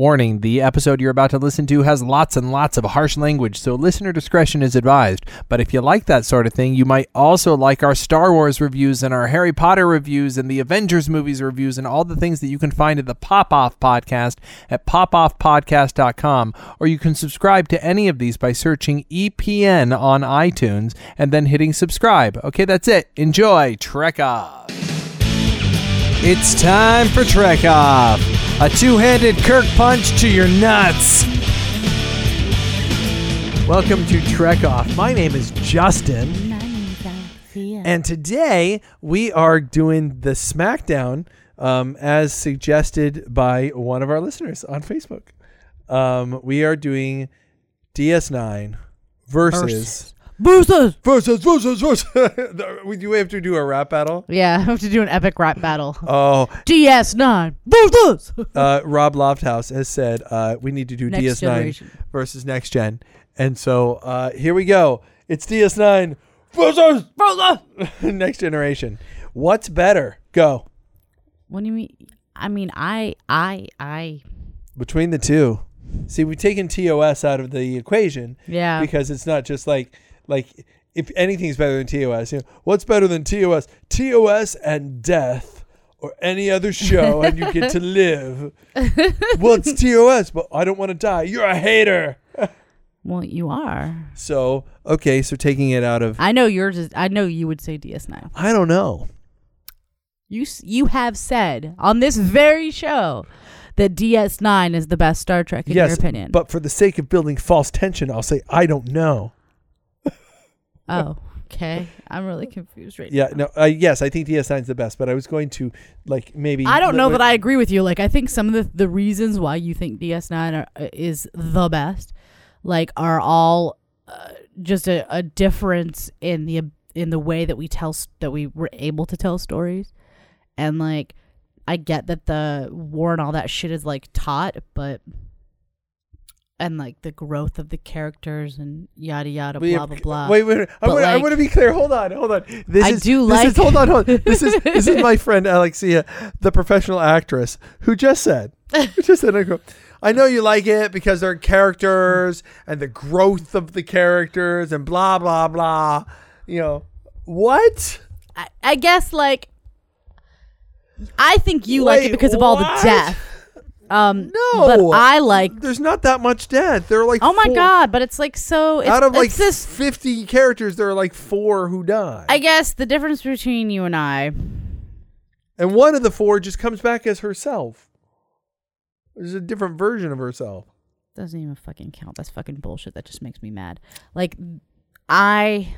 Warning the episode you're about to listen to has lots and lots of harsh language, so listener discretion is advised. But if you like that sort of thing, you might also like our Star Wars reviews and our Harry Potter reviews and the Avengers movies reviews and all the things that you can find at the Pop Off Podcast at popoffpodcast.com. Or you can subscribe to any of these by searching EPN on iTunes and then hitting subscribe. Okay, that's it. Enjoy Trek Off. It's time for Trek Off, a two handed Kirk punch to your nuts. Welcome to Trek Off. My name is Justin, and today we are doing the SmackDown um, as suggested by one of our listeners on Facebook. Um, we are doing DS9 versus. Boosters. Versus, versus, versus. versus. we do have to do a rap battle. Yeah, I have to do an epic rap battle. Oh, DS9. Boosters. uh, Rob Lofthouse has said uh, we need to do Next DS9 generation. versus next gen, and so uh, here we go. It's DS9 versus next generation. What's better? Go What do you mean? I mean, I, I, I. between the two. See, we've taken TOS out of the equation Yeah. because it's not just like like if anything's better than TOS. You know, what's better than TOS? TOS and death. Or any other show, and you get to live. well, it's TOS, but I don't want to die. You're a hater. well, you are. So okay, so taking it out of I know yours is. I know you would say DS9. I don't know. You s- you have said on this very show that DS9 is the best Star Trek in yes, your opinion. but for the sake of building false tension, I'll say I don't know. Oh, okay. I'm really confused right now. Yeah, now. no, uh, yes, I think DS9 is the best, but I was going to like maybe I don't know that I agree with you. Like, I think some of the, the reasons why you think DS9 are, uh, is the best, like, are all uh, just a, a difference in the in the way that we tell that we were able to tell stories, and like, I get that the war and all that shit is like taught, but and like the growth of the characters and yada yada blah blah blah. Wait, wait, I But, want, I like- want to be clear. Hold on, hold on. This I is, do this is, like- hold on, hold on. This is this is my friend Alexia, the professional actress, who just said, who just said, I I know you like it because they're characters and the growth of the characters and blah blah blah. You know what? I, I guess like I think you like it because of all the death. Um, No, but I like. There's not that much death. There are like Oh my four- god! But it's like so. It's, Out of like this. fifty characters, there are like four who die, I guess the difference between you and I. and one of the four just comes back as herself. There's a different version of herself. doesn't even fucking count. That's fucking bullshit. That just makes me mad. Like, I.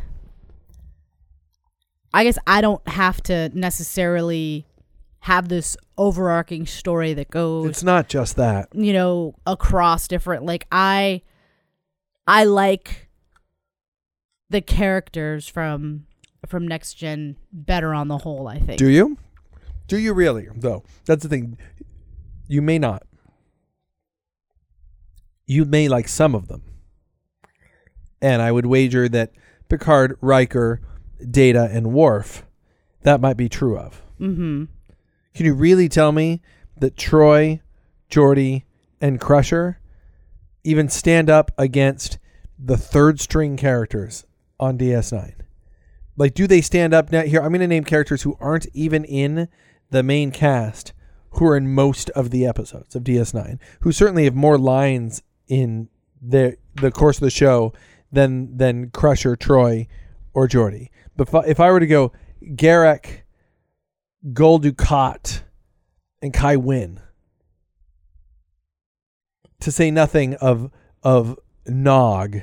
I guess I don't have to necessarily have this overarching story that goes It's not just that. you know across different like i i like the characters from from next gen better on the whole i think Do you? Do you really? Though that's the thing. You may not. You may like some of them, and I would wager that Picard, Riker, Data, and Worf, that might be true of. mm-hmm Can you really tell me that Troi, Geordi, and Crusher even stand up against the third string characters on DS9? Like, do they stand up now? Here, I'm going to name characters who aren't even in the main cast, who are in most of the episodes of DS9, who certainly have more lines in the the course of the show than than Crusher, Troi, or Geordi. But if I, if I were to go Garak, Dukat, and Kai Wynn. To say nothing of of Nog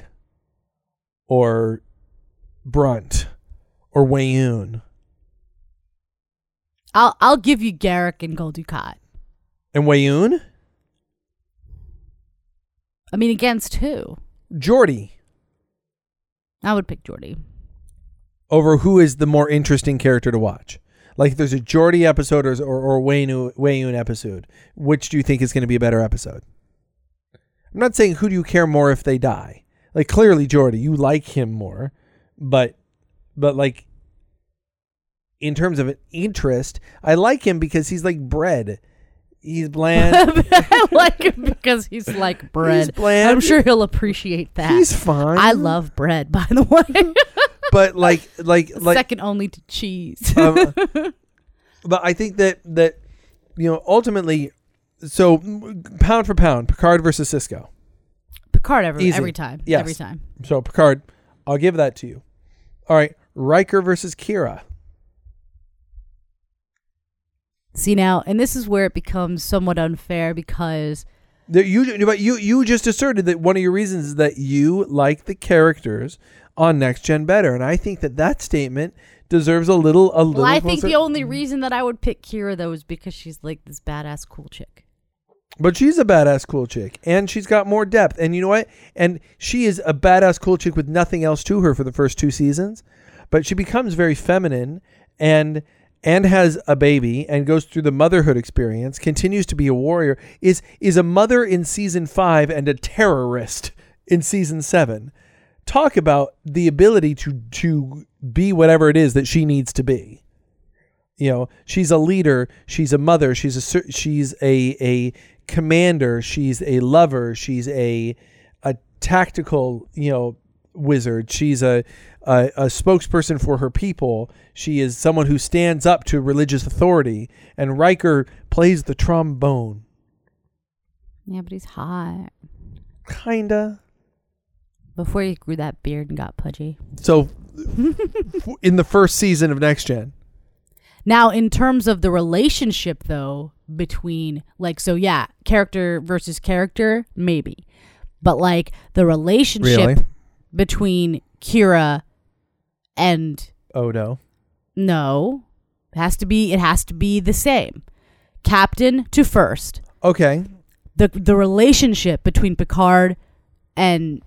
or Brunt or Weyoun i'll i'll give you garak and Gul Dukat. And Weyoun, i mean against who? Geordi. I would pick geordi. Over who is the more interesting character to watch. Like there's a Geordi episode or or, or Weyoun, Weyoun episode, which do you think is going to be a better episode? I'm not saying who do you care more if they die. Like clearly Geordi, you like him more, but but like in terms of an interest, I like him because he's like bread. He's bland. I like him because he's like He's bread. bland. I'm sure he'll appreciate that. he's fine. I love bread, by the way. but like like like Second only to cheese. um, but I think that that you know ultimately, so pound for pound, Picard versus Sisko. Picard every Easy. every time. Yes. Every time. So Picard, I'll give that to you. All right, Riker versus Kira. See now, and this is where it becomes somewhat unfair because you, but you you just asserted that one of your reasons is that you like the characters on Next Gen better, and I think that that statement deserves a little a little. well, I think closer- the only reason that I would pick Kira though is because she's like this badass cool chick. But she's a badass cool chick, and she's got more depth. And you know what? And she is a badass cool chick with nothing else to her for the first two seasons. But she becomes very feminine, and and has a baby, and goes through the motherhood experience. Continues to be a warrior. Is is a mother in season five and a terrorist in season seven. Talk about the ability to to be whatever it is that she needs to be. You know she's a leader she's a mother she's a she's a a commander she's a lover she's a a tactical you know wizard. She's a a, a spokesperson for her people. She is someone who stands up to religious authority and Riker plays the trombone. Yeah, but he's hot. kinda Before he grew that beard and got pudgy. so in the first season of next gen Now, in terms of the relationship, though, between like, so yeah, character versus character, maybe, but like the relationship really between Kira and odo no, it has to be it has to be the same. Captain to first. okay The the relationship between Picard and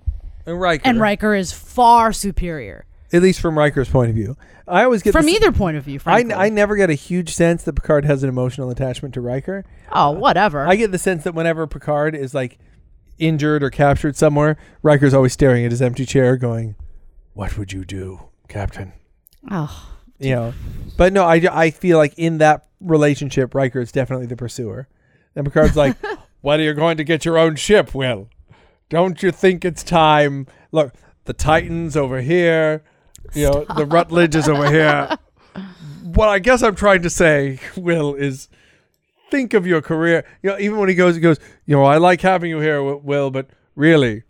and Riker and Riker is far superior at least from Riker's point of view I always get from the, either point of view. I. I never get a huge sense that Picard has an emotional attachment to Riker. oh, whatever. I get the sense that whenever Picard is like injured or captured somewhere, Riker's always staring at his empty chair, going, "What would you do, Captain?" oh, You know. But no, I, I feel like in that relationship, Riker is definitely the pursuer, and Picard's like, "When are you going to get your own ship, Will? Don't you think it's time? Look, the Titans over here, you know, the Rutledge is over here." what I guess I'm trying to say, Will, is think of your career. You know, even when he goes, he goes, you know, I like having you here, Wi- Will, but really,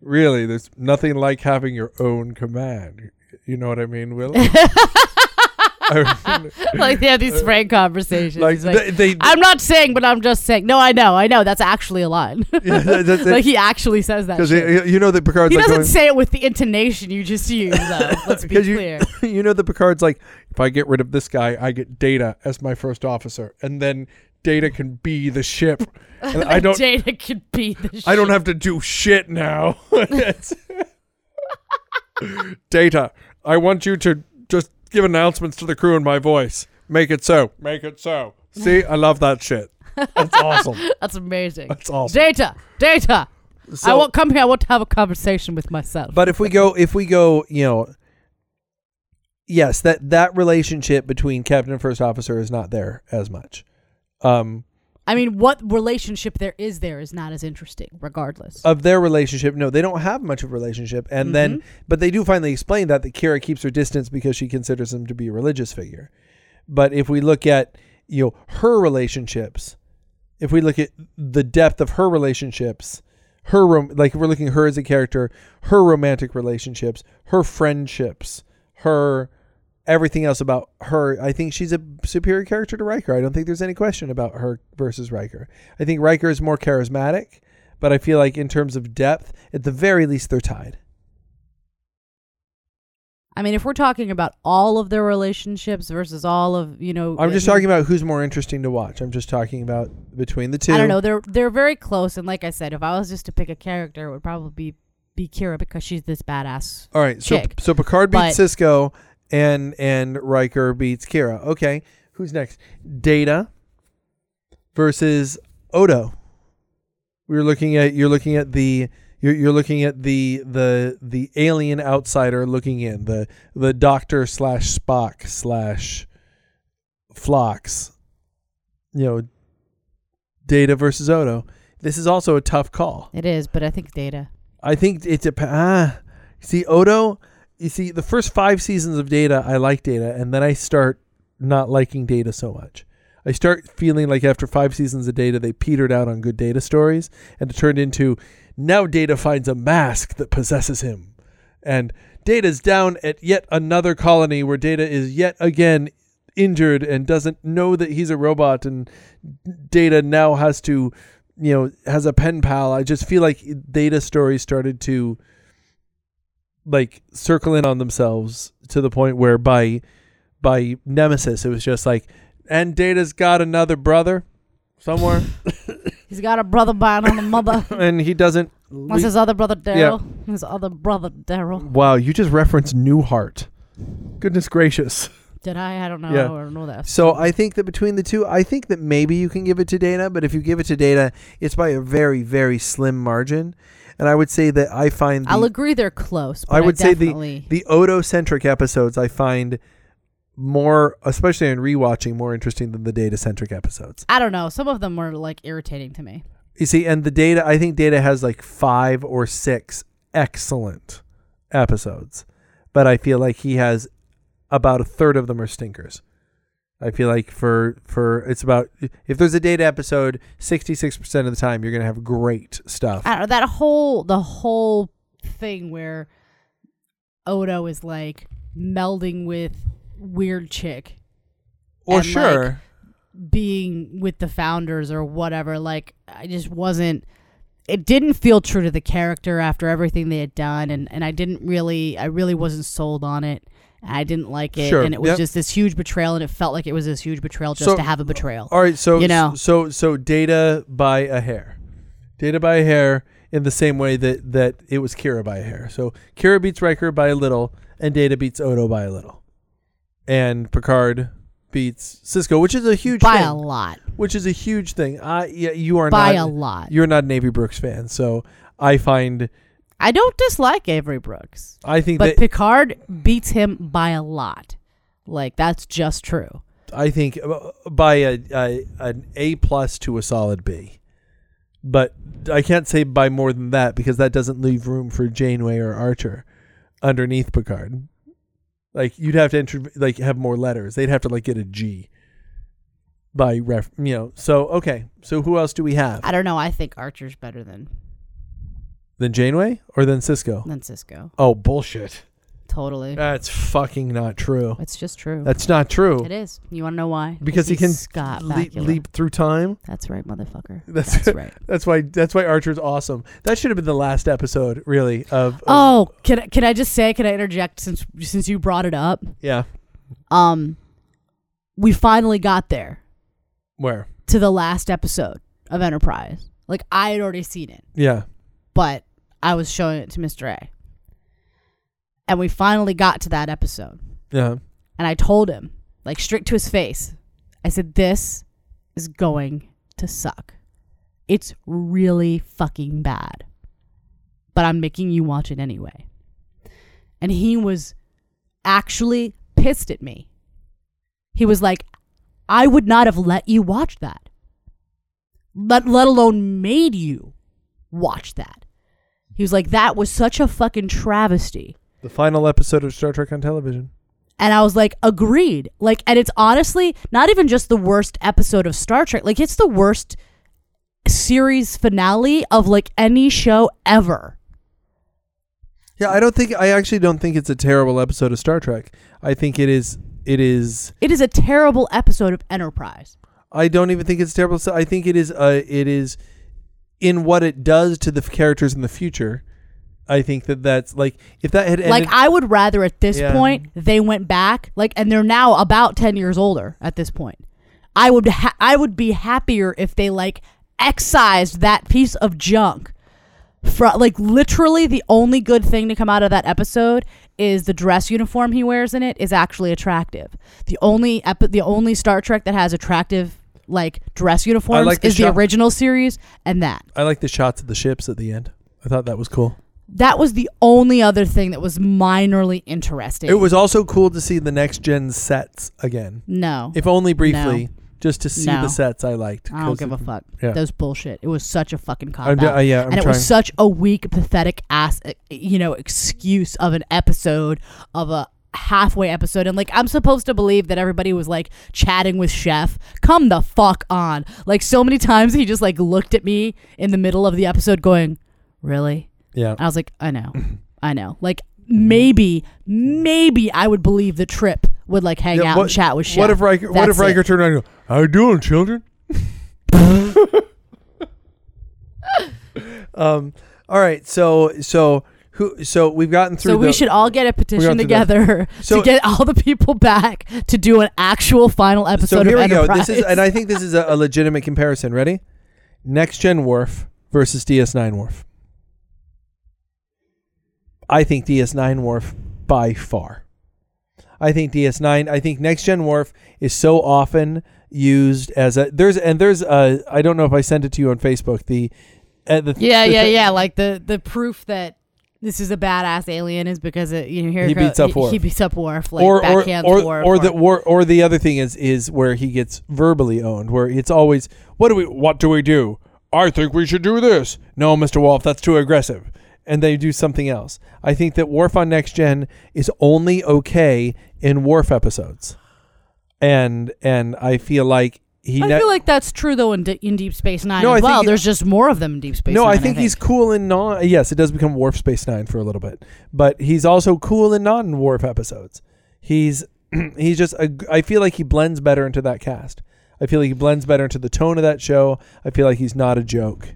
really, there's nothing like having your own command. You know what I mean, Will? Like they have these uh, frank conversations. like, like, they, they I'm not saying, but I'm just saying. No, I know, I know. That's actually a line. yeah, that- that- like he actually says that. because uh, you know that Picard's He like doesn't going, say it with the intonation you just used, though. Let's be Because you- clear. you know that Picard's like, if I get rid of this guy, I get Data as my first officer, and then Data can be the ship, and I don't. Data could be the. I don't have to do shit now. Data, I want you to just give announcements to the crew in my voice. Make it so. Make it so. See, I love that shit. That's awesome. That's amazing. That's awesome. Data, data. I So, won't come here. I want to have a conversation with myself. but if we go, if we go, you know, yes, that that relationship between captain and first officer is not there as much. Um, I mean, what relationship there is there is not as interesting, regardless. of their relationship, no, they don't have much of a relationship, and then, Mhm. but they do finally explain that that Kira keeps her distance because she considers him to be a religious figure. But if we look at you know her relationships, if we look at the depth of her relationships, her rom- like if we're looking at her as a character, her romantic relationships, her friendships, her everything else about her, I think she's a superior character to Riker. I don't think there's any question about her versus Riker. I think Riker is more charismatic, but I feel like in terms of depth, at the very least, they're tied. I mean, if we're talking about all of their relationships versus all of you know, I'm just talking about who's more interesting to watch. I'm just talking about between the two. I don't know. They're they're very close, and like I said, if I was just to pick a character, it would probably be be Kira because she's this badass. All right, so chick. so Picard beats But- Sisko, and and Riker beats Kira. Okay, who's next? Data versus Odo. We're looking at you're looking at the you're, you're looking at the the the alien outsider looking in the the Doctor slash Spock slash Phlox. You know, Data versus Odo. This is also a tough call. It is, but I think Data. I think it's a ah. See Odo. You see the first five seasons of Data, I like Data, and then I start not liking Data so much. I start feeling like after five seasons of Data, they petered out on good Data stories, and it turned into now Data finds a mask that possesses him, and Data's down at yet another colony where Data is yet again injured and doesn't know that he's a robot, and Data now has to you know has a pen pal i just feel like data stories started to like circle in on themselves to the point where by by nemesis it was just like and data's got another brother somewhere He's got a brother by another mother. and he doesn't What's his other brother Daryl? His other brother Daryl. wow you just referenced newhart goodness gracious Did I? I don't know. Yeah. I don't know that. So I think that between the two, I think that maybe you can give it to Data, but if you give it to Data, it's by a very, very slim margin. And I would say that I find the, I'll agree they're close. But I would say the the Odo centric episodes I find more, especially in rewatching, more interesting than the Data centric episodes. I don't know. Some of them were like irritating to me. You see, and the Data, I think Data has like five or six excellent episodes, but I feel like he has about a third of them are stinkers. I feel like for for it's about if there's a data episode, sixty six percent of the time you're gonna have great stuff. I don't know, that whole the whole thing where Odo is like melding with weird chick Or sure, being with the founders or whatever like I just wasn't it didn't feel true to the character after everything they had done and and I didn't really I really wasn't sold on it. I didn't like it Sure, and it was yep. just this huge betrayal and it felt like it was this huge betrayal just So- to have a betrayal. all right. So you know. so so data by a hair, data by a hair in the same way that that it was Kira by a hair. So Kira beats Riker by a little, and Data beats Odo by a little, and Picard beats Sisko, which is a huge by thing. a lot. which is a huge thing. I yeah, you are By a lot. you're not an Avery Brooks fan, so I find I don't dislike Avery Brooks. I think But that Picard beats him by a lot. Like that's just true. I think uh, by a, a an A plus to a solid B, but I can't say by more than that because that doesn't leave room for Janeway or Archer underneath Picard. Like you'd have to enter, like have more letters. They'd have to like get a G by ref, you know. So okay, so who else do we have? I don't know. I think Archer's better than Than Janeway or than Sisko? than Sisko. Oh bullshit! Totally. That's fucking not true. it's just true. That's not true. it is. You want to know why? Because he can Scott leap, Bakula. leap through time. That's right, motherfucker. That's- That's right. That's why. That's why Archer's awesome. That should have been the last episode, really. Of, of Oh, can I, can I just say? Can I interject since since you brought it up? yeah. Um, we finally got there Where? to the last episode of Enterprise. Like I had already seen it, Yeah. but I was showing it to Mister A, and we finally got to that episode. Yeah. and I told him, like straight to his face, I said, This is going to suck. It's really fucking bad. But I'm making you watch it anyway. And he was actually pissed at me. He was like, I would not have let you watch that. Let, let alone made you watch that. He was like, that was such a fucking travesty. The final episode of Star Trek on television. And I was like, agreed. Like, and it's honestly not even just the worst episode of Star Trek. Like, it's the worst series finale of like any show ever. Yeah, I don't think. I actually don't think it's a terrible episode of Star Trek. I think it is. It is. It is a terrible episode of Enterprise. I don't even think it's terrible. I think it is. Uh, it is in what it does to the characters in the future. I think that that's like if that had ended. like, I would rather at this Yeah. point they went back, like, and they're now about ten years older at this point. I would, ha- I would be happier if they like excised that piece of junk. Fro- like literally, the only good thing to come out of that episode is the dress uniform he wears in it is actually attractive. The only epi- the only Star Trek that has attractive like dress uniforms like the is the shot- original series, and that I like the shots of the ships at the end. I thought that was cool. that was the only other thing that was minorly interesting. It was also cool to see the next gen sets again, no, if only briefly. just to see No. the sets I liked. I don't 'cause give a it- fuck. yeah. That was bullshit. It was such a fucking cop I'm, out. uh, yeah, I'm and it trying. was such a weak, pathetic ass, uh, you know, excuse of an episode of a halfway episode. And like, I'm supposed to believe that everybody was like chatting with Chef. Come the fuck on! Like so many times he just like looked at me in the middle of the episode, going, "Really?" yeah. I was like, "I know, I know." Like maybe, maybe I would believe the trip would like hang Yeah, out what- and chat with Chef. What if Riker? What if That's it. Riker turned around and go, "How you doing, children?" um. All right. So so who? So we've gotten through. So we the- should all get a petition through that. together So- to get all the people back to do an actual final episode So here of we go. Enterprise. This is, and I think this is a, a legitimate comparison. Ready? Next Gen Worf versus DS9 Worf. I think DS9 Worf by far. I think DS9. I think Next Gen Worf is so often used as a there's and there's a I don't know if I sent it to you on Facebook. The uh, the yeah, the yeah, yeah. Like the the proof that this is a badass alien is because it, you know here He beats up he, Worf. he beats up Worf like or or backhands or, Worf. or the or, or the other thing is is where he gets verbally owned, where it's always what do we what do we do? I think we should do this. No, Mister Worf, that's too aggressive, and they do something else. I think that Worf on Next Gen is only okay in Worf episodes, and and I feel like he. I ne- feel like that's true though in, D- in Deep Space Nine No, as think well. he- There's just more of them in Deep Space no, Nine. I think he's cool in non. Yes, it does become Worf Space Nine for a little bit, but he's also cool in non-Worf episodes. He's he's just. A, I feel like he blends better into that cast. I feel like he blends better into the tone of that show. I feel like he's not a joke.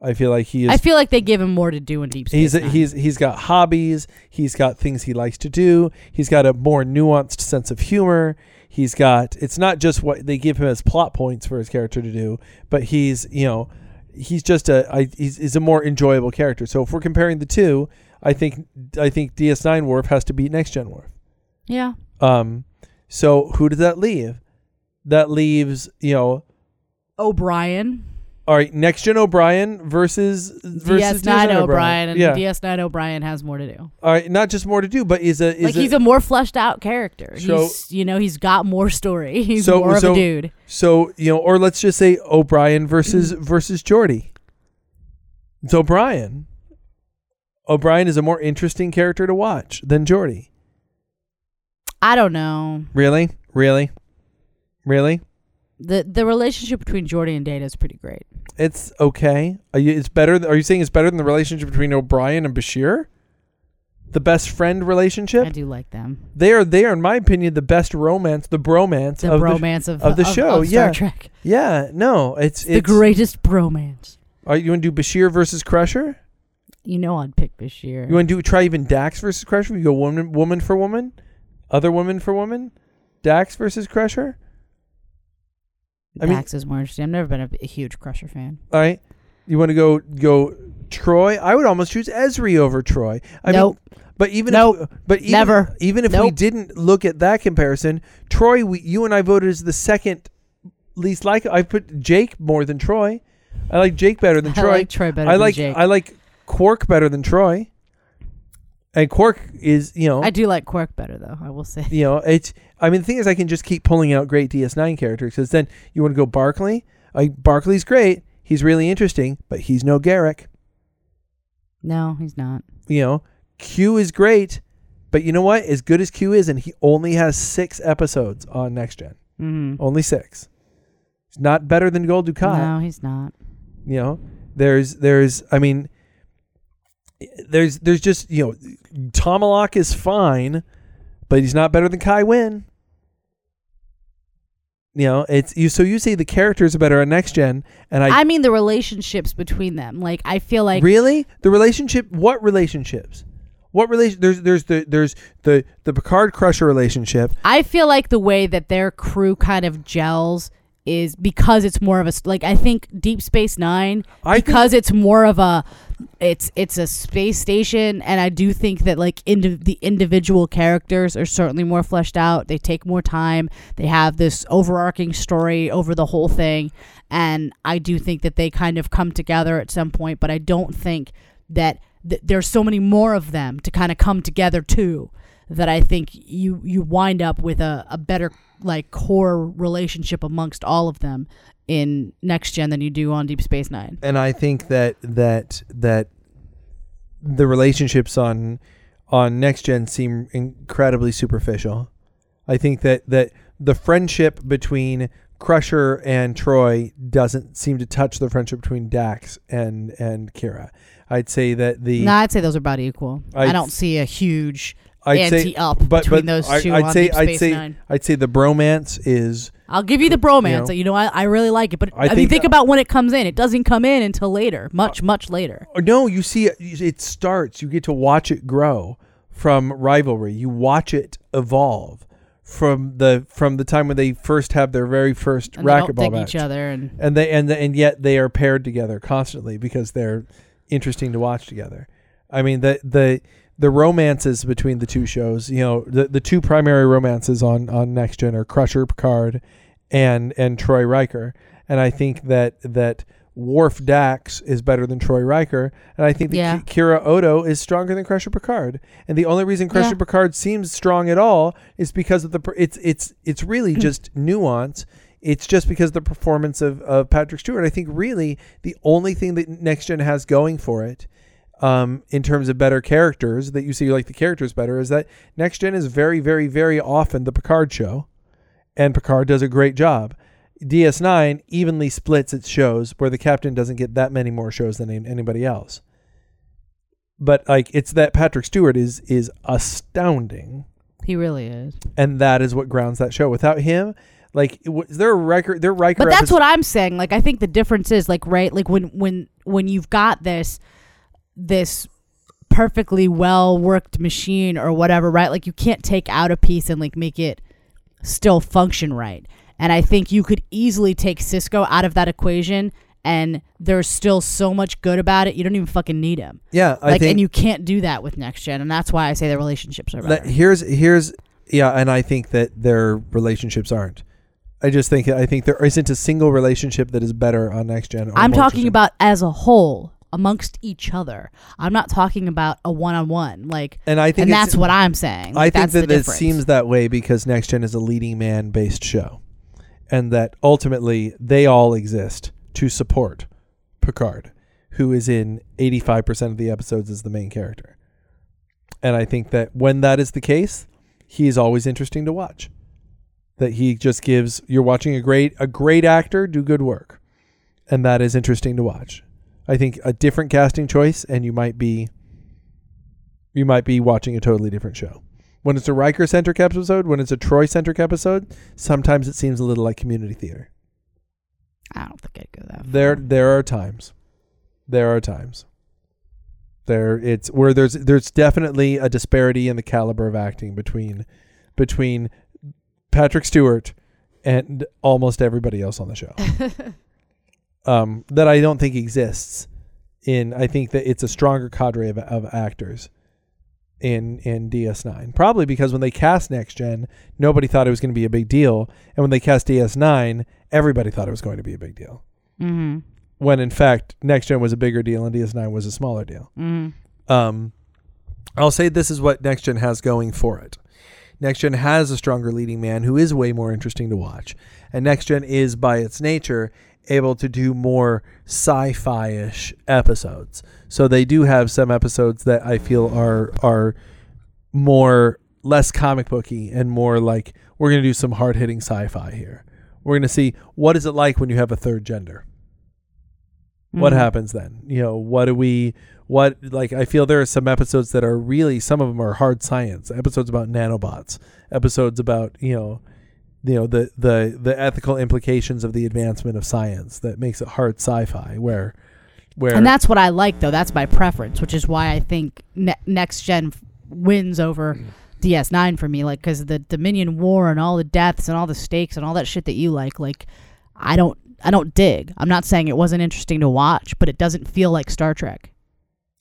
I feel like he is. I feel like they give him more to do in Deep Space He's Nine. he's he's got hobbies. He's got things he likes to do. He's got a more nuanced sense of humor. He's got it's not just what they give him as plot points for his character to do, but he's you know he's just a I, he's, he's a more enjoyable character. So if we're comparing the two, I think I think DS9 Worf has to beat Next Gen Worf. yeah. Um, so who does that leave? That leaves you know O'Brien, all right Next Gen O'Brien versus versus DS9 O'Brien, and yeah. DS9 O'Brien has more to do. all right, not just more to do, but is a is like he's a more fleshed out character. So- he's you know he's got more story. He's So- more of so- a dude. So you know, or let's just say O'Brien versus versus Geordi. It's O'Brien. O'Brien is a more interesting character to watch than Geordi. I don't know. Really, really, really. The The relationship between Geordi and Data is pretty great. It's okay. Are you, it's better. Are you saying it's better than the relationship between O'Brien and Bashir? The best friend relationship. I do like them. They are. They are, in my opinion, the best romance, the bromance The of bromance of, of the show, of Star yeah. Trek. The, yeah. No, it's, the greatest bromance. Are you want to do Bashir versus Crusher? You know I'd pick Bashir. You want to do try even Dax versus Crusher? You go woman woman for woman, other woman for woman, Dax versus Crusher. I mean- Dax is more interesting. I've never been a, a huge Crusher fan. All right, you want to go go Troi? I would almost choose Ezri over Troi. I Nope. mean, but even Nope. if, but even, Never. even if we didn't look at that comparison, Troi, we, you and I voted as the second least like. I put Jake more than Troi. I like Jake better than I Troi. like Troi better I than like Jake. I like Quark better than Troi. And Quark is you know I do like Quark better though. I will say. you know it's I mean the thing is I can just keep pulling out great DS9 characters because then you want to go Barclay. Like Barclay's great. He's really interesting, but he's no Garak. No, he's not. You know Q is great, but you know what? As good as Q is, and he only has six episodes on Next Gen. hmm Only six. He's not better than Gul Dukat. No, he's not. You know, there's there's I mean, there's there's just you know, Tomalak is fine, but he's not better than Kai Wynn. You know, it's you. So you say the characters are better on Next Gen, and I, I mean the relationships between them. Like I feel like really the relationship. What relationships? What relation? There's there's the there's the the Picard Crusher relationship. I feel like the way that their crew kind of gels is because it's more of a like I think Deep Space Nine I because it's more of a it's it's a space station and I do think that like indi- the individual characters are certainly more fleshed out. They take more time. They have this overarching story over the whole thing and I do think that they kind of come together at some point, but I don't think that th- there's so many more of them to kind of come together too that I think you you wind up with a, a better like core relationship amongst all of them in next gen than you do on Deep Space Nine. and I think that that that the relationships on on next gen seem incredibly superficial. I think that that the friendship between Crusher and Troi doesn't seem to touch the friendship between Dax and and Kira. I'd say that the No, I'd say those are about equal. I, I'd- don't see a huge I'd ante say up but- between but those two I'd on say Deep I'd Space say Nine. I'd say the bromance is I'll give you the bromance. You know, I, I really like it, but I I, mean, think- think about when it comes in. It doesn't come in until later, much much later. Oh, No, you see it, it starts. You get to watch it grow from rivalry. You watch it evolve from the from the time when they first have their very first And they don't racquetball dig match. each other, and And they and and yet they are paired together constantly because they're interesting to watch together. I mean the the the romances between the two shows, you know, the the two primary romances on on Next Gen are Crusher Picard and and Troi Riker. And I think that that Worf Dax is better than Troi Riker, and I think that Yeah. Ki- Kira Odo is stronger than Crusher Picard. And the only reason Crusher Yeah. Picard seems strong at all is because of the it's it's it's really just nuance. It's just because of the performance of, of Patrick Stewart. I think really the only thing that Next Gen has going for it, um, in terms of better characters, that you see you like the characters better, is that Next Gen is very, very, very often the Picard show, and Picard does a great job. DS9 evenly splits its shows, where the captain doesn't get that many more shows than anybody else. But like it's that Patrick Stewart is is astounding he really is. and that is what grounds that show. Without him, like, is there a record? There Riker. But that's episode- what I'm saying. Like I think the difference is like right, like when when when you've got this this perfectly well worked machine or whatever, right? Like you can't take out a piece and like make it still function right. And I think you could easily take Sisko out of that equation and there's still so much good about it. You don't even fucking need him. Yeah, I Like think and you can't do that with next gen and that's why I say the relationships are better. here's here's yeah, and I think that their relationships aren't. I just think I think there isn't a single relationship that is better on next gen. I'm talking about as a whole amongst each other. I'm not talking about a one on one. Like and I think and that's what I'm saying. I think that it seems that way because Next Gen is a leading man based show, and that ultimately they all exist to support Picard, who is in eighty five percent of the episodes as the main character. And I think that when that is the case, he is always interesting to watch. That he just gives you're watching a great a great actor do good work, and that is interesting to watch. I think a different casting choice, and you might be you might be watching a totally different show. When it's a Riker centric episode, when it's a Troi centric episode, sometimes it seems a little like community theater. I don't think I'd go that. Far. There there are times. There are times. There it's where there's there's definitely a disparity in the caliber of acting between between Patrick Stewart and almost everybody else on the show. um, that I don't think exists in I think that it's a stronger cadre of, of actors in in DS9. Probably because when they cast Next Gen, nobody thought it was going to be a big deal, and when they cast DS9, everybody thought it was going to be a big deal. mm-hmm. When in fact, Next Gen was a bigger deal and DS9 was a smaller deal. Mm-hmm. Um, I'll say this is what Next Gen has going for it. Next Gen has a stronger leading man who is way more interesting to watch, and Next Gen is by its nature able to do more sci-fi-ish episodes. So they do have some episodes that I feel are are more less comic booky and more like we're going to do some hard-hitting sci-fi here. We're going to see what is it like when you have a third gender what Mm-hmm. happens then you know what do we what like i feel there are some episodes that are really some of them are hard science episodes about nanobots episodes about you know you know the the the ethical implications of the advancement of science that makes it hard sci-fi where where And that's what I like, though. That's my preference, which is why I think ne- next gen f- wins over mm. DS9 for me. Like, because the Dominion War and all the deaths and all the stakes and all that shit that you like, like, I don't, I don't dig. I'm not saying it wasn't interesting to watch, but it doesn't feel like Star Trek.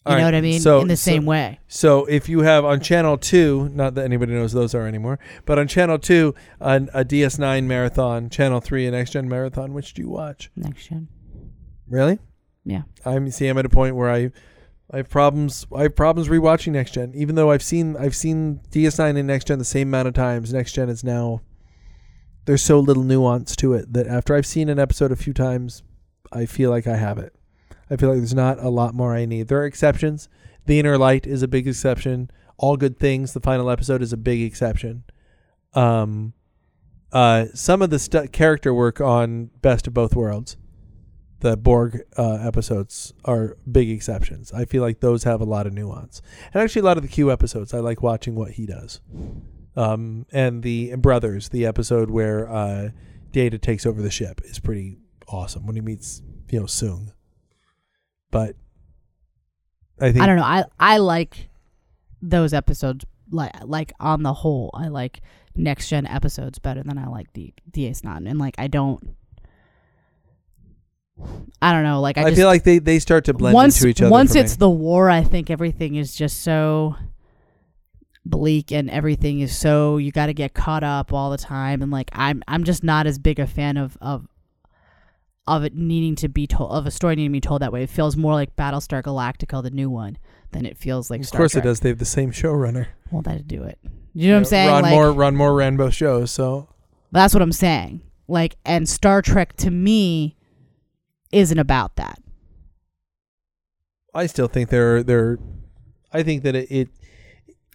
You All know right, what I mean? so- In the so- same way. So if you have on channel two, not that anybody knows those are anymore, but on channel two, an, a DS9 marathon, channel three, an Next Gen marathon, which do you watch? Next gen. Really? Yeah. I'm see. I'm at a point where I I have problems. I have problems rewatching Next Gen, even though I've seen I've seen DS9 and Next Gen the same amount of times. Next Gen is now there's so little nuance to it that after I've seen an episode a few times, I feel like I have it. I feel like there's not a lot more I need. There are exceptions. The Inner Light is a big exception. All Good Things, the final episode, is a big exception. Um, uh, some of the stu- character work on Best of Both Worlds, the Borg uh, episodes, are big exceptions. I feel like those have a lot of nuance, and actually a lot of the Q episodes. I like watching what he does. Um, and the Brothers, the episode where uh, Data takes over the ship, is pretty awesome when he meets you know Soong. But I think I don't know. I I like those episodes. Like like on the whole, I like next gen episodes better than I like the DS9, and like I don't. I don't know. Like I, I, just feel like they, they start to blend once into each other. once it's me. the war, I think everything is just so bleak and everything is so you got to get caught up all the time and like I'm I'm just not as big a fan of of of it needing to be told of a story needing to be told that way. It feels more like Battlestar Galactica, the new one, than it feels like of Star course Trek. it does. They have the same showrunner. Well, that'd do it. You know what I'm saying? Ron like, Moore, Moore ran both shows, so That's what I'm saying. Like, and Star Trek to me isn't about that. I still think they're they're. I think that it. it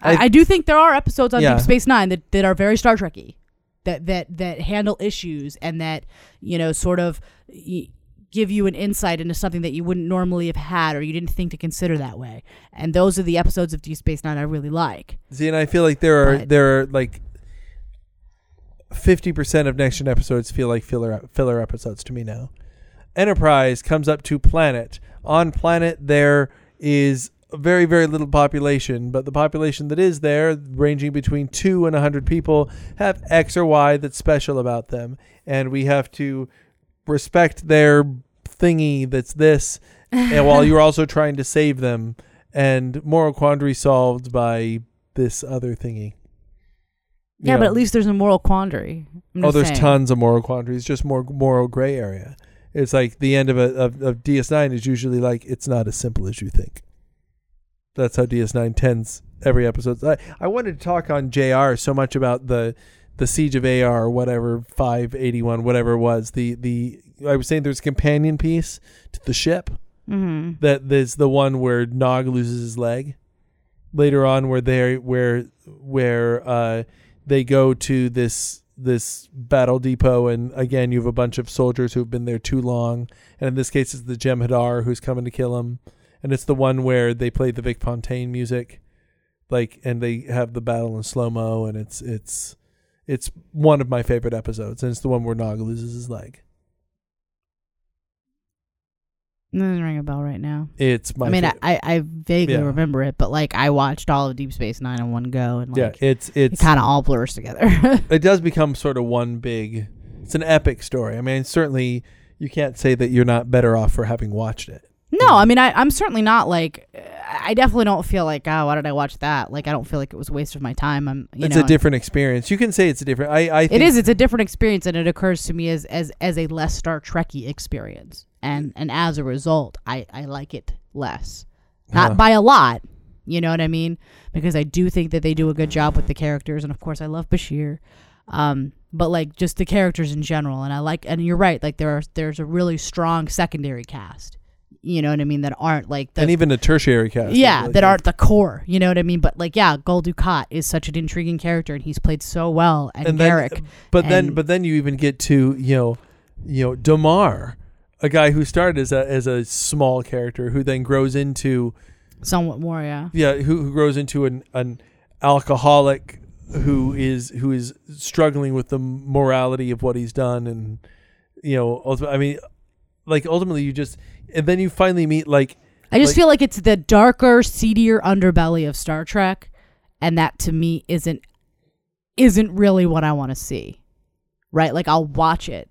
I, I- I do think there are episodes on Yeah. Deep Space Nine that, that are very Star Trekky, that that that handle issues and that you know sort of give you an insight into something that you wouldn't normally have had or you didn't think to consider that way. And those are the episodes of Deep Space Nine I really like. see, and I feel like there are But- there are like. Fifty percent of next gen episodes feel like filler filler episodes to me now. Enterprise comes up to planet. On planet there is very very little population, but the population that is there, ranging between two and a hundred people, have X or Y that's special about them, and we have to respect their thingy that's this, and while you're also trying to save them, and moral quandary solved by this other thingy. Yeah, You but at least there's a moral quandary. I'm Oh, there's saying. tons of moral quandaries, just more moral gray area. It's like the end of a of, of DS9 is usually like it's not as simple as you think. That's how DS9 tends every episode. I, I wanted to talk on JR so much about the the Siege of AR or whatever 581 whatever it was the the I was saying there's a companion piece to the ship Mhm. that there's the one where Nog loses his leg. Later on, where they where where uh, they go to this this battle depot, and again you have a bunch of soldiers who've been there too long, and in this case it's the Jem'Hadar who's coming to kill him, and it's the one where they play the Vic Fontaine music, like, and they have the battle in slow mo, and it's it's it's one of my favorite episodes, and it's the one where Nog loses his leg. It doesn't ring a bell right now. It's my I mean, I, favorite. I, I vaguely Yeah. remember it, but like I watched all of Deep Space Nine in one go, and yeah, like it's it it's kind of all blurs together. it does become sort of one big it's an epic story i mean certainly you can't say that you're not better off for having watched it no, I mean, I, I'm certainly not like. I definitely don't feel like, oh, why did I watch that? Like, I don't feel like it was a waste of my time. I'm, you it's know, a different experience you can say it's a different i i think It is. It's a different experience, and it occurs to me as as as a less Star Trekky experience, and and as a result, I I like it less, not Huh. by a lot. You know what I mean? Because I do think that they do a good job with the characters, and of course, I love Bashir. Um, but like just the characters in general, and I like, and you're right. Like there are there's a really strong secondary cast. You know what I mean? That aren't like the and even a tertiary cast yeah, really that aren't the core. You know what I mean? But like, yeah, Gul Dukat is such an intriguing character, and he's played so well. And, and then, Garak, but then but then you even get to you know you know Damar a guy who started as a as a small character who then grows into somewhat more, yeah. yeah who, who grows into an an alcoholic who is who is struggling with the morality of what he's done and you know ultimately, I mean like ultimately you just and then you finally meet like I just Like- feel like it's the darker, seedier underbelly of Star Trek, and that to me isn't isn't really what I want to see. Right? Like I'll watch it,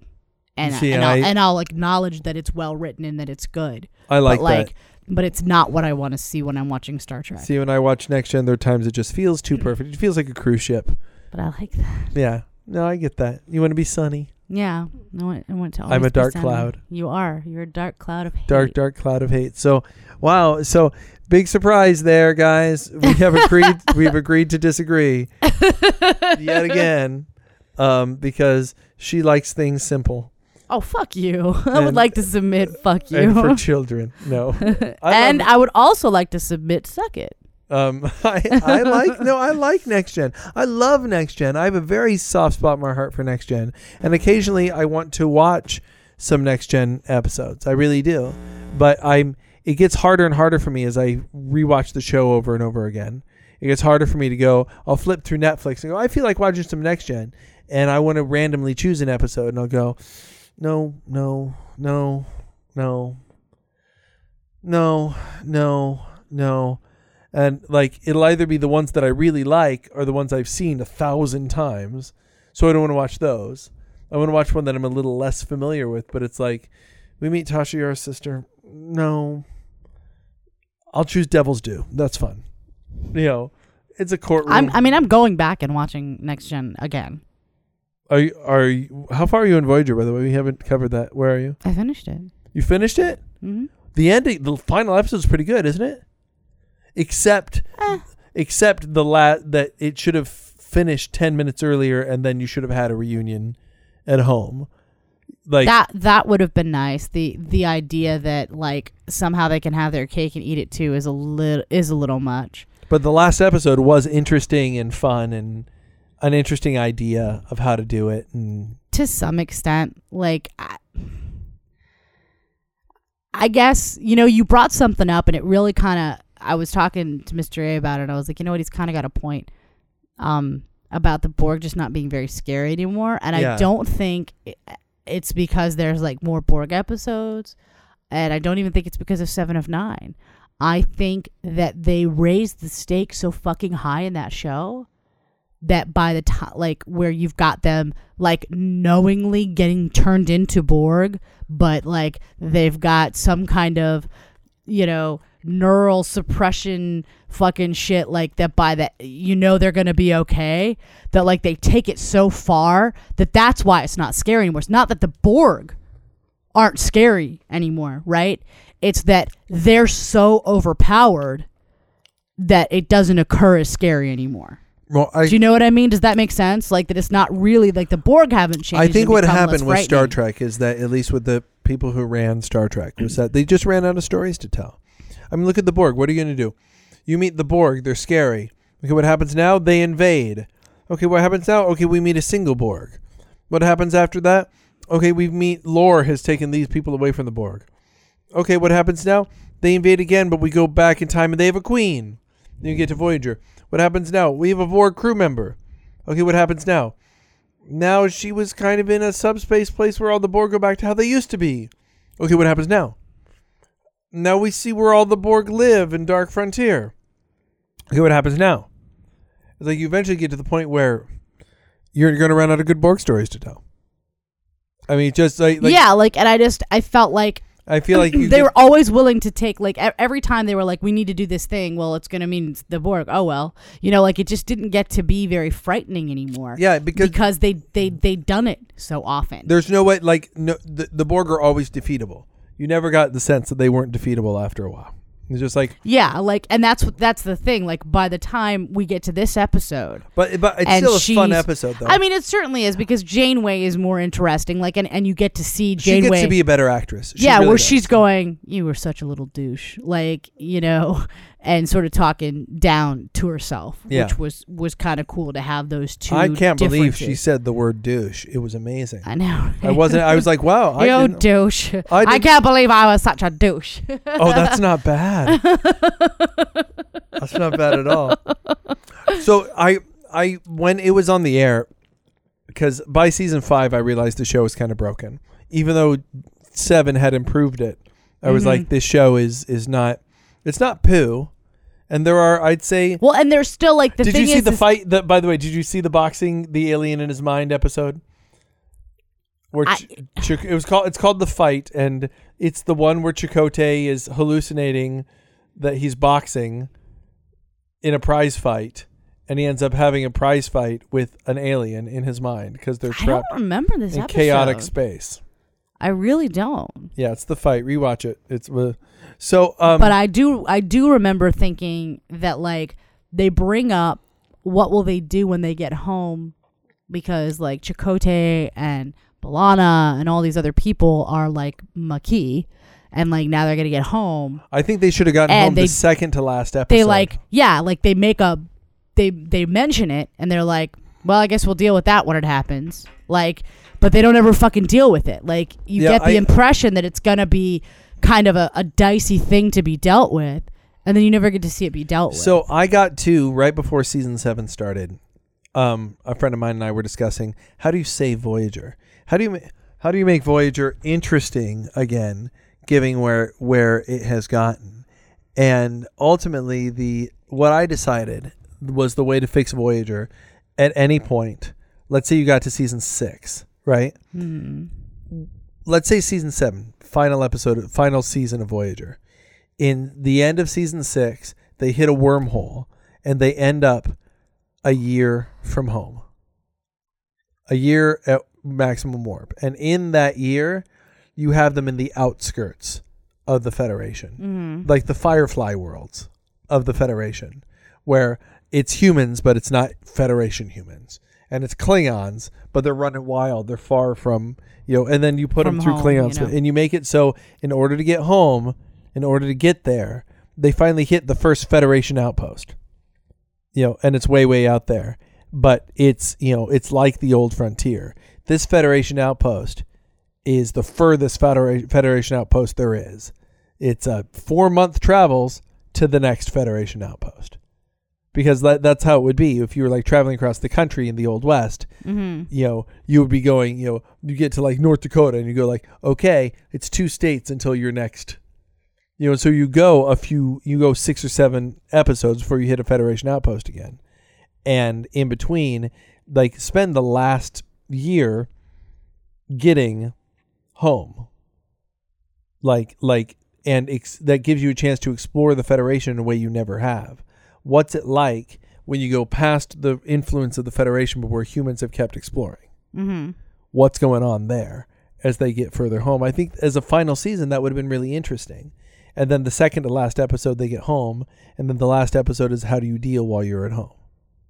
and see, and, and I'll, and I'll acknowledge that it's well written and that it's good. I like, but like, but it's not what I want to see when I'm watching Star Trek. See when I watch Next Gen there are times it just feels too mm. perfect. It feels like a cruise ship. but I like that. Yeah. No, I get that. You want to be sunny. Yeah, I want, I want to. I'm a dark cloud. You are. You're a dark cloud of hate. Dark, dark cloud of hate. So, wow. So, big surprise there, guys. We have agreed. we've agreed to disagree yet again, um, because she likes things simple Oh fuck you! I And- would like to submit. Fuck you. and for children. No, I and I would also like to submit. Suck it. Um, I, I like no, I like next gen. I love next gen. I have a very soft spot in my heart for next gen, and occasionally I want to watch some next gen episodes. I really do, but I'm. It gets harder and harder for me as I rewatch the show over and over again. It gets harder for me to go. I'll flip through Netflix and go. I feel like watching some next gen, and I want to randomly choose an episode, and I'll go, no, no, no, no, no, no, no and like it'll either be the ones that I really like or the ones I've seen a thousand times. So I don't want to watch those. I want to watch one that I'm a little less familiar with, but it's like we meet Tasha Yar's sister. No. I'll choose Devil's Due. That's fun. You know, it's a courtroom. I'm, I mean, I'm going back and watching Next Gen again. are you, are you, how far are you in Voyager by the way? We haven't covered that. Where are you? I finished it. You finished it? hmm The ending, the final episode is pretty good, isn't it? Except, Eh. except the la- that it should have finished ten minutes earlier, and then you should have had a reunion at home. Like that that would have been nice. The the idea that like somehow they can have their cake and eat it too is a little is a little much. but the last episode was interesting and fun and an interesting idea of how to do it. And to some extent like I, I guess you know you brought something up and it really kind of I was talking to Mr. A about it and I was like you know what he's kind of got a point um about the Borg just not being very scary anymore and Yeah. I don't think it, it's because there's like more Borg episodes and I don't even think it's because of 7 of 9 I think that they raised the stakes so fucking high in that show that by the time like where you've got them like knowingly getting turned into Borg, but like they've got some kind of you know neural suppression fucking shit like that by that you know they're gonna be okay that like they take it so far that that's why it's not scary anymore it's not that the borg aren't scary anymore right it's that they're so overpowered that it doesn't occur as scary anymore well, I do you know what I mean? Does that make sense? Like that it's not really like the Borg haven't changed. I think what happened with Star. Trek is that at least with the people who ran Star Trek was that they just ran out of stories to tell. I mean, look at the Borg. What are you going to do? You meet the Borg. They're scary. Okay, what happens now? They invade. Okay, what happens now? Okay, we meet a single Borg. What happens after that? Okay, we meet Lore has taken these people away from the Borg. Okay, what happens now? They invade again, but we go back in time and they have a queen. Then you get to Voyager. What happens now? We have a Borg crew member. Okay, what happens now? Now she was kind of in a subspace place where all the Borg go back to how they used to be. Okay, what happens now? Now we see where all the Borg live in Dark Frontier. Okay, what happens now? It's like you eventually get to the point where you're going to run out of good Borg stories to tell. I mean, just like, like yeah, like, and I just I felt like I feel like they were always willing to take like every time they were like, we need to do this thing. Well, it's gonna mean the Borg. Oh well, you know, like it just didn't get to be very frightening anymore. yeah because because they they they done it so often. there's no way like no the, the Borg are always defeatable. You never got the sense that they weren't defeatable after a while. It's just like, Yeah, like, and that's that's the thing. Like, by the time we get to this episode, but but it's still a fun episode though. I mean, it certainly is because Janeway is more interesting. Like, and, and you get to see she Janeway. gets to be a better actress. She yeah, really where does. she's going, you were such a little douche, like you know, and sort of talking down to herself, Yeah. which was was kind of cool to have those two. I can't believe she said the word douche. It was amazing. I know. I wasn't. I was like, wow. I you douche. I I, can't believe I was such a douche. oh, that's not bad. that's not bad at all. So I I when it was on the air, because by season five I realized the show was kind of broken. Even though seven had improved it, I was Mhm. like, this show is is not. It's not poo. And there are, I'd say. well, and there's still like the did thing you see is, the fight? The, by the way, did you see the boxing, the alien in his mind episode? Where I- Ch- Ch- it was called. It's called the fight, and it's the one where Chakotay is hallucinating that he's boxing in a prize fight, and he ends up having a prize fight with an alien in his mind because they're I don't trapped remember this in episode. chaotic space. I really don't. Yeah, it's the fight. Rewatch it. It's uh, so. Um, but I do I do remember thinking that like they bring up what will they do when they get home because like Chakotay and B'Elanna and all these other people are like Maquis and like now they're gonna get home. I think they should have gotten And home they- the second to last episode. They like yeah, like they make a they they mention it and they're like, Well, I guess we'll deal with that when it happens. Like but they don't ever fucking deal with it. Like you Yeah, get the I- impression that it's gonna be kind of a, a dicey thing to be dealt with, and then you never get to see it be dealt with. So I got to right before season seven started. Um, a friend of mine and I were discussing how do you save Voyager? How do you ma- how do you make Voyager interesting again, given where where it has gotten? And ultimately, the what I decided was the way to fix Voyager at any point. Let's say you got to season six, right? Hmm. let's say season seven, final episode, final season of Voyager. In the end of season six, they hit a wormhole and they end up a year from home. A year at maximum warp. And in that year, you have them in the outskirts of the Federation, Mhm. like the Firefly worlds of the Federation, where it's humans, but it's not Federation humans. And it's Klingons, but they're running wild. They're far from, you know, and then you put From them through home, Klingons. you know. And you make it so, in order to get home, in order to get there, they finally hit the first Federation outpost. You know, and it's way, way out there. But it's, you know, it's like the old frontier. This Federation outpost is the furthest Federa- Federation outpost there is. It's a four month travels to the next Federation outpost. Because that, that's how it would be if you were like traveling across the country in the Old West. Mhm. You know, you would be going, you know, you get to like North Dakota and you go like, okay, it's two states until you're next. You know, so you go a few, you go six or seven episodes before you hit a Federation outpost again. And in between, like, spend the last year getting home. Like, like, and ex- that gives you a chance to explore the Federation in a way you never have. What's it like when you go past the influence of the Federation, but where humans have kept exploring? Mhm. What's going on there as they get further home? I think as a final season, that would have been really interesting. And then the second to last episode, they get home, and then the last episode is how do you deal while you're at home?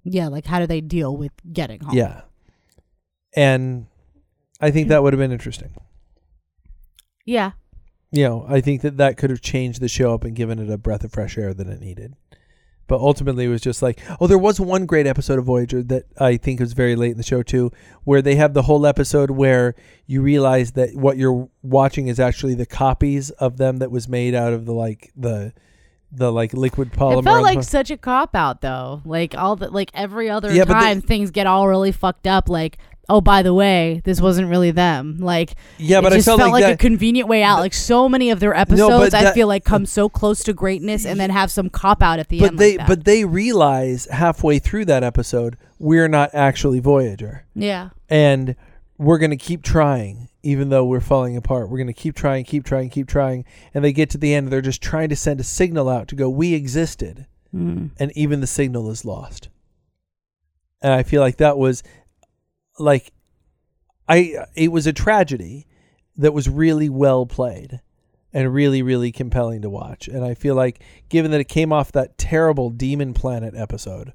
Yeah, like how do they deal with getting home? Yeah. And I think that would have been interesting. Yeah. You know, I think that that could have changed the show up and given it a breath of fresh air that it needed. But ultimately, it was just like, oh, there was one great episode of Voyager that I think was very late in the show too, where they have the whole episode where you realize that what you're watching is actually the copies of them that was made out of the like the the like liquid polymer. It felt like such a cop out though. Like all the like every other Yeah, but they- time things get all really fucked up like oh by the way, this wasn't really them. Like yeah, but I just felt, felt, like, that, a convenient way out. Like so many of their episodes I that- feel like come so close to greatness and then have some cop out at the but end. they like that. but they realize halfway through that episode we're not actually Voyager. yeah. and we're going to keep trying even though we're falling apart we're going to keep trying keep trying keep trying and they get to the end they're just trying to send a signal out to go we existed Mm. and even the signal is lost and i feel like that was like i it was a tragedy that was really well played and really really compelling to watch and i feel like given that it came off that terrible demon planet episode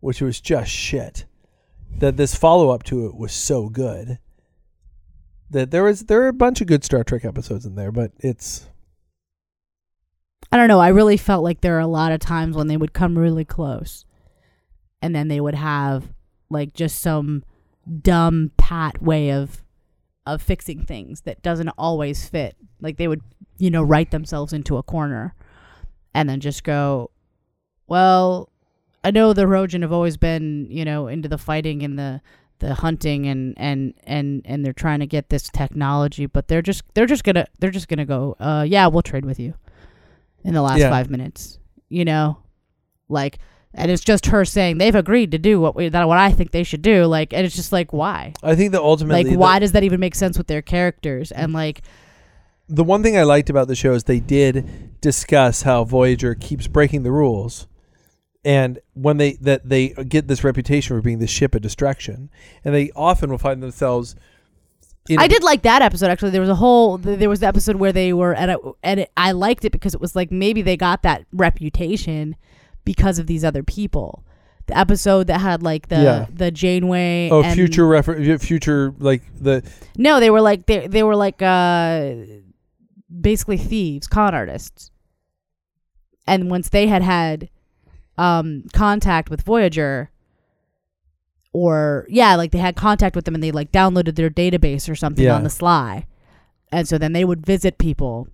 which was just shit that this follow up to it was so good that there was there are a bunch of good Star Trek episodes in there, but it's I don't know. I really felt like there are a lot of times when they would come really close and then they would have like just some dumb pat way of of fixing things that doesn't always fit. Like they would, you know, write themselves into a corner and then just go, "Well, I know the Hirogen have always been, you know, into the fighting and the the hunting and and and and they're trying to get this technology, but they're just they're just to they're just to go, "Uh, yeah, we'll trade with you." in the last Yeah. five minutes. You know, like, and it's just her saying they've agreed to do what we that what I think they should do. Like, and it's just like why? I think that ultimately Like, the- why does that even make sense with their characters? And like, the one thing I liked about the show is they did discuss how Voyager keeps breaking the rules and when they that they get this reputation for being the ship of distraction, and they often will find themselves. In I did like that episode actually. There was a whole there was the episode where they were at a and it, I liked it because it was like maybe they got that reputation because of these other people. The episode that had like the Yeah. the Janeway Oh, and- future refer- future like the No, they were like they they were like uh basically thieves, con artists. And once they had had um contact with Voyager or yeah, like they had contact with them and they like downloaded their database or something Yeah. on the sly. And so then they would visit people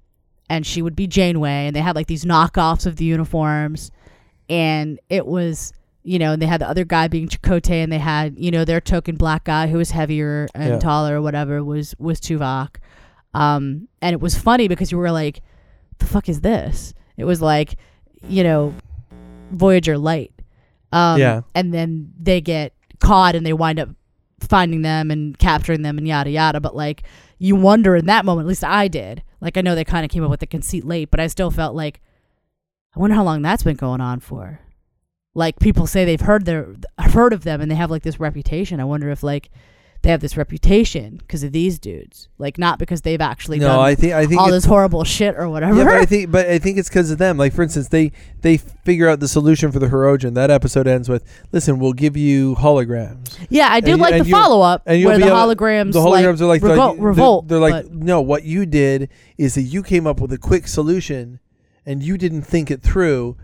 and she would be Janeway and they had like these knockoffs of the uniforms and it was you know, and they had the other guy being Chakotay and they had, you know, their token black guy who was heavier and Yeah. taller or whatever was was Tuvok. Um and it was funny because you were like, the fuck is this? It was like, you know, Voyager light. Um Yeah. and then they get caught and they wind up finding them and capturing them and yada yada. But like you wonder in that moment, at least I did. Like I know they kind of came up with the conceit late, but I still felt like I wonder how long that's been going on for. Like people say they've heard their heard of them and they have like this reputation. I wonder if like they have this reputation because of these dudes, like not because they've actually no. done I think I think all this horrible shit or whatever. Yeah, but I think, but I think it's because of them. Like, for instance, they they figure out the solution for the Hirogen. That episode ends with, "Listen, we'll give you holograms." yeah, I did and like the follow up where the holograms, The holograms are like, revolt, they're- revolt. They're, like, no, what you did is that you came up with a quick solution, and you didn't think it through,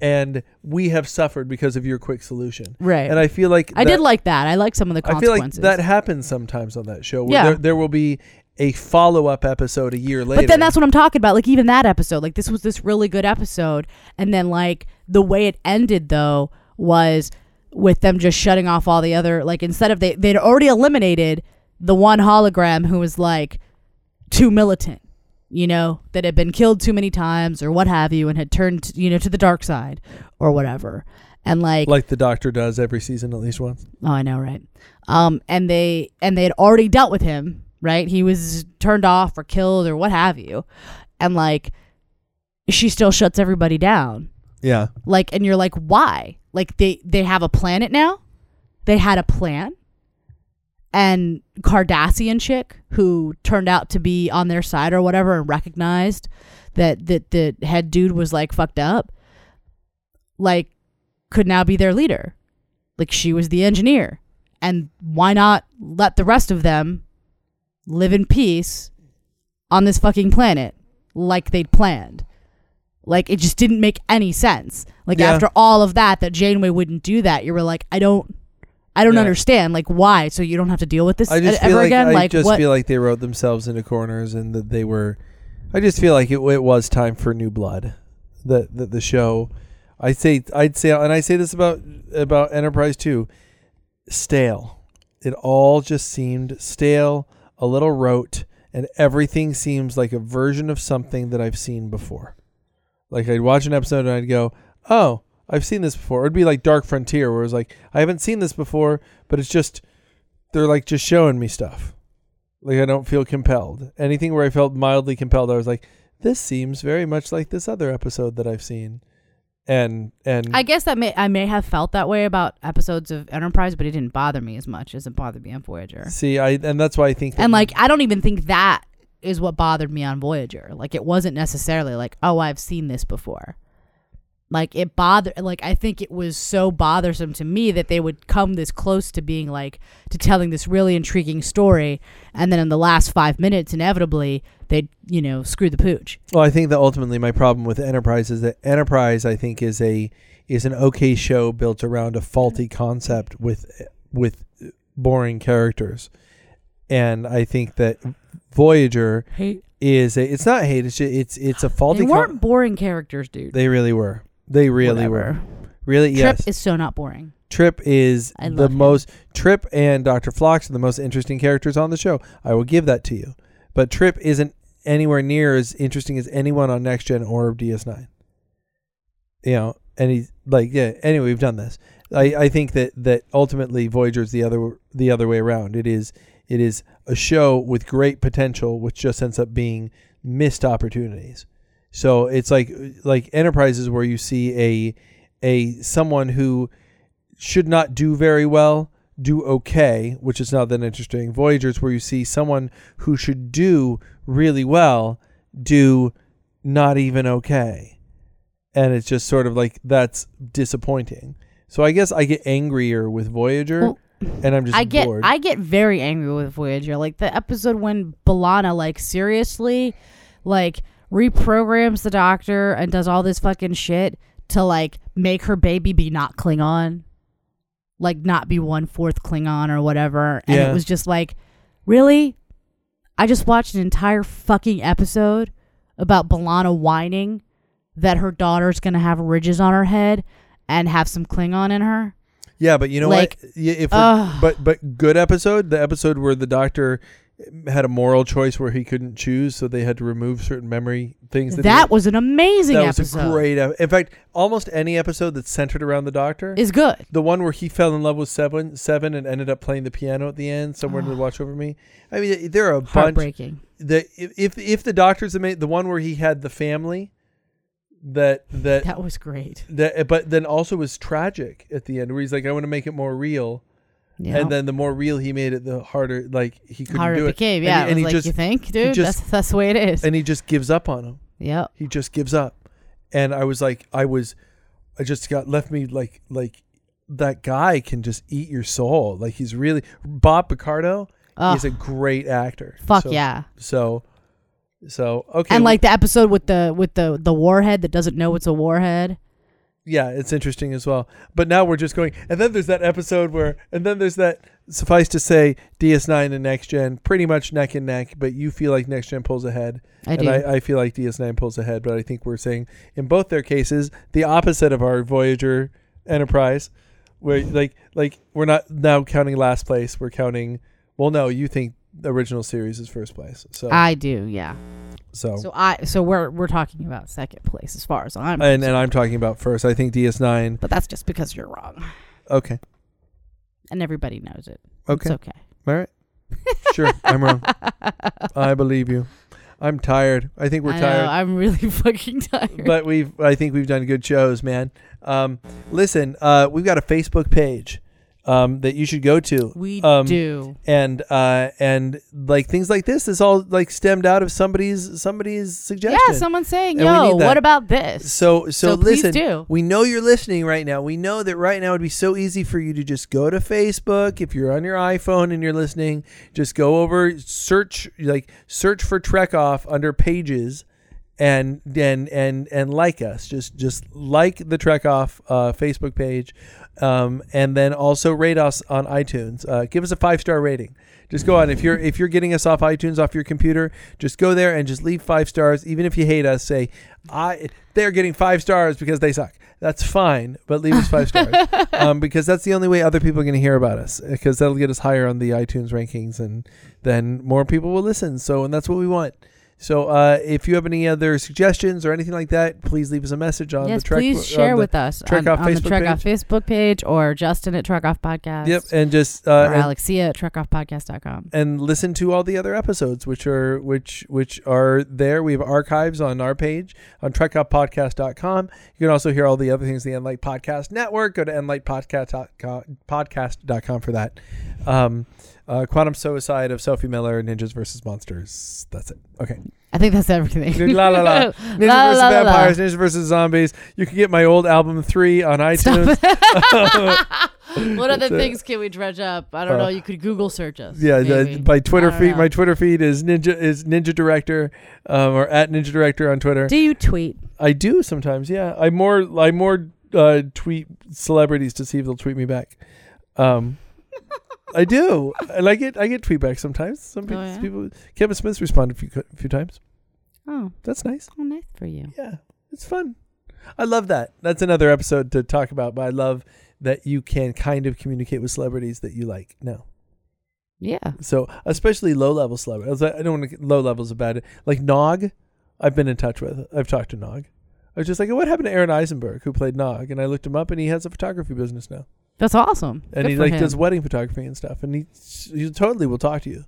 and we have suffered because of your quick solution. right. And I feel like I that- did like that. I like some of the I feel like consequences. that happens sometimes on that show. Where Yeah. there, there will be a follow up episode a year later. But then that's what I'm talking about. Like even that episode, like this was this really good episode, and then like the way it ended though was with them just shutting off all the other like instead of they they'd already eliminated the one hologram who was like too militant, you know, that had been killed too many times or what have you, and had turned you know to the dark side or whatever, and like like the Doctor does every season at least once. Oh, I know, right? Um, and they and they had already dealt with him, right? He was turned off or killed or what have you, and like she still shuts everybody down. Yeah. Like, and you're like, why? Like they they have a planet now. They had a plan, and Cardassian chick who turned out to be on their side or whatever and recognized that that the head dude was like fucked up. Like, could now be their leader. Like she was the engineer, and why not let the rest of them live in peace on this fucking planet like they'd planned? Like it just didn't make any sense. Like Yeah. after all of that, that Janeway wouldn't do that. You were like, I don't, I don't Yeah. understand. Like why? So you don't have to deal with this I just ever feel like again. I like just what? feel like they wrote themselves into corners and that they were. I just feel like it, it was time for new blood. That that the show, I say I'd say and I say this about about Enterprise too, stale. It all just seemed stale, a little rote, and everything seems like a version of something that I've seen before. Like I'd watch an episode and I'd go, "Oh, I've seen this before." It'd be like Dark Frontier, where it's like, "I haven't seen this before," but it's just they're like just showing me stuff. Like I don't feel compelled. Anything where I felt mildly compelled, I was like, "This seems very much like this other episode that I've seen," and and I guess that may I may have felt that way about episodes of Enterprise, but it didn't bother me as much as it bothered me on Voyager. see, I and that's why I think that And like I don't even think that is what bothered me on Voyager. Like it wasn't necessarily like, oh, I've seen this before. Like it bothered like I think it was so bothersome to me that they would come this close to being like to telling this really intriguing story and then in the last 5 minutes inevitably they'd, you know, screw the pooch. Well, I think that ultimately my problem with Enterprise is that Enterprise, I think, is a is an okay show built around a faulty concept with with boring characters, and I think that Voyager Hate is a. It's not hate. It's just, it's it's a faulty. They con- weren't boring characters, dude. they really were. They really were. Whatever. Really, Trip yes. is so not boring. Trip is I the love him. most. Trip and Doctor Phlox are the most interesting characters on the show. I will give that to you. But Trip isn't anywhere near as interesting as anyone on Next Gen or DS9. You know, and he's like, yeah. Anyway, we've done this. I, I think that that ultimately Voyager is the other the other way around. It is it is a show with great potential, which just ends up being missed opportunities. So it's like like Enterprises where you see a a someone who should not do very well do okay, which is not that interesting. Voyagers, where you see someone who should do really well do not even okay, and it's just sort of like that's disappointing. So I guess I get angrier with Voyager, Well, and I'm just I get bored. I get very angry with Voyager. Like the episode when B'Elanna like seriously like reprograms the doctor and does all this fucking shit to like make her baby be not Klingon. Like not be one fourth Klingon or whatever. And Yeah. it was just like, really? I just watched an entire fucking episode about B'Elanna whining that her daughter's gonna have ridges on her head and have some Klingon in her. Yeah, but you know Like, what? If we're- but but good episode, the episode where the doctor had a moral choice where he couldn't choose, so they had to remove certain memory things. That, That was an amazing that was episode. a great. In fact, almost any episode that's centered around the doctor. is good. the one where he fell in love with seven, seven, and ended up playing the piano at the end. Somewhere to ah. watch over me. I mean, there are a bunch. Heartbreaking. The if if, if the doctor's the the one where he had the family, that that That was great. that, but then also was tragic at the end, where he's like, I want to make it more real. Yeah. And then the more real he made it, the harder like he couldn't Harder do it became. And Yeah. he- and he like, just- you think, dude? just- that's that's the way it is. And he just gives up on him. yep. He just gives up. And I was like, I was, I just got left me like like that guy can just eat your soul. Like he's really Bob Picardo. Ugh, He's a great actor. fuck So- yeah. So, so okay. And like the episode with the with the the warhead that doesn't know it's a warhead. Yeah, it's interesting as well. But now we're just going, and then there's that episode where, and then there's that. Suffice to say, DS9 and Next Gen pretty much neck and neck. But you feel like Next Gen pulls ahead, I and do. I, I feel like DS9 pulls ahead. But I think we're saying in both their cases the opposite of our Voyager Enterprise, where like like we're not now counting last place. We're counting. Well, no, you think the original series is first place. So I do. Yeah. so. So I so we're we're talking about second place as far as I'm. and, and. I'm talking about first. I think DS9. but that's just because you're wrong, Okay. and everybody knows it. Okay. It's okay. All right. Sure, I'm wrong. I believe you. I'm tired. I think we're I tired. know, I'm really fucking tired. but we've I think we've done good shows, man. Um, listen, uh, we've got a Facebook page um, that you should go to. we um, do. And uh, and like things like this is all like stemmed out of somebody's somebody's suggestion. Yeah, someone's saying, And "Yo, what about this?" so so, So please listen, do. we know you're listening right now. We know that right now it'd be so easy for you to just go to Facebook if you're on your iPhone and you're listening. Just go over, search like search for Trek Off under Pages, and and and and like us. Just just like the Trek Off uh, Facebook page, um, and then also rate us on iTunes. Uh, give us a five star rating. Just go on if you're if you're getting us off iTunes off your computer, just go there and just leave five stars. Even if you hate us, say I they're getting five stars because they suck. That's fine, but leave us five stars um, because that's the only way other people are going to hear about us because that'll get us higher on the iTunes rankings and then more people will listen. So and that's what we want. So uh, if you have any other suggestions or anything like that, please leave us a message on yes, the Trek. please share with us Trek on, Off on the Facebook Trek Off page. Facebook page or Justin at Trek Off Podcast. Yep, and just uh, or and- Alexia at TrekOffPodcast.com. and listen to all the other episodes which are which which are there we have archives on our page on trekoffpodcast.com you can also hear all the other things the enlight podcast network go to enlightpodcast.com podcast.com for that um uh, quantum suicide of sophie miller ninjas versus monsters that's it okay I think that's everything. la la la ninjas La, versus la, la, la. vampires ninjas versus zombies you can get my old album three on itunes what other things can we dredge up? I don't Uh, know. You could Google search us. Yeah, the, my Twitter feed. know. My Twitter feed is ninja is ninja director, um, or at ninja director on Twitter. Do you tweet? I do sometimes. Yeah, I more I more uh, tweet celebrities to see if they'll tweet me back. Um, I do. And I get. I get tweet back sometimes. Some people, Oh, yeah? people Kevin Smith's responded a few a few times. Oh, That's nice. oh, nice for you. Yeah, it's fun. I love that. That's another episode to talk about. But I love that you can kind of communicate with celebrities that you like. No. Yeah. So especially low level celebrities. I don't want to low levels about it. Like Nog, I've been in touch with. I've talked to Nog. I was just like, what happened to Aron Eisenberg, who played Nog? And I looked him up, and he has a photography business now, That's awesome. and Good he like him. does wedding photography and stuff. And he he totally will talk to you.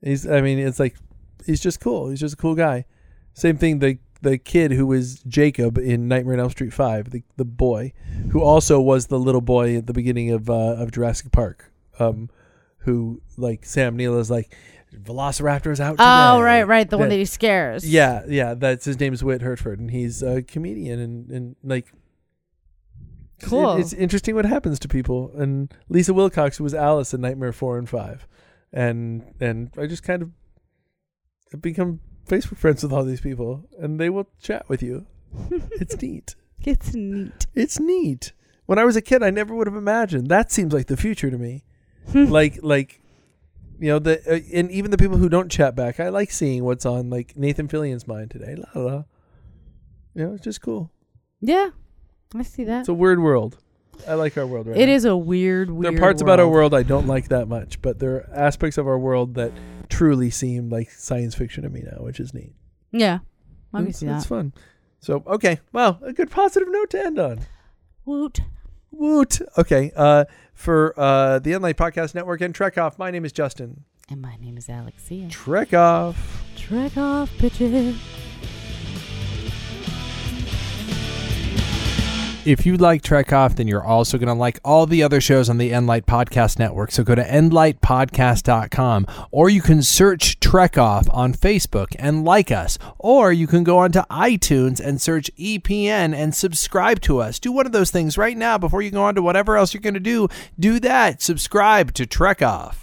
He's, I mean, it's like he's just cool. He's just a cool guy. Same thing. The the kid who was Jacob in Nightmare on Elm Street Five, the the boy who also was the little boy at the beginning of uh, of Jurassic Park. Um, who like Sam Neill is like Velociraptor's out. Oh, right, right. The one That- that he scares. Yeah, yeah. That's his name is Whit Hertford, and he's a comedian, and and like. It- it's interesting what happens to people, and Lisa Wilcox was Alice in Nightmare Four and Five, and and I just kind of have become Facebook friends with all these people, and they will chat with you. it's neat. It's neat. It's neat. When I was a kid, I never would have imagined. That seems like the future to me. like like you know the uh, and even the people who don't chat back, I like seeing what's on like Nathan Fillion's mind today. La la. la. You know, it's just cool. Yeah, I see that. It's a weird world. I like our world right It now. is a weird, weird. There are parts about our world. I don't like that much, but there are aspects of our world that truly seem like science fiction to me now, which is neat. Yeah, let me it's, see it's that. fun. So okay, well, a good positive note to end on. Woot. Woot. Okay. Uh, for uh, the Enlight Podcast Network and Trek Off, my name is Justin. And my name is Alexia. Trek Off. Trek off, bitches. If you like Trek Off, then you're also going to like all the other shows on the Enlight Podcast Network. So go to enlightpodcast.com or you can search Trek Off on Facebook and like us. Or you can go onto iTunes and search EPN and subscribe to us. Do one of those things right now before you go on to whatever else you're going to do. Do that. Subscribe to Trek Off.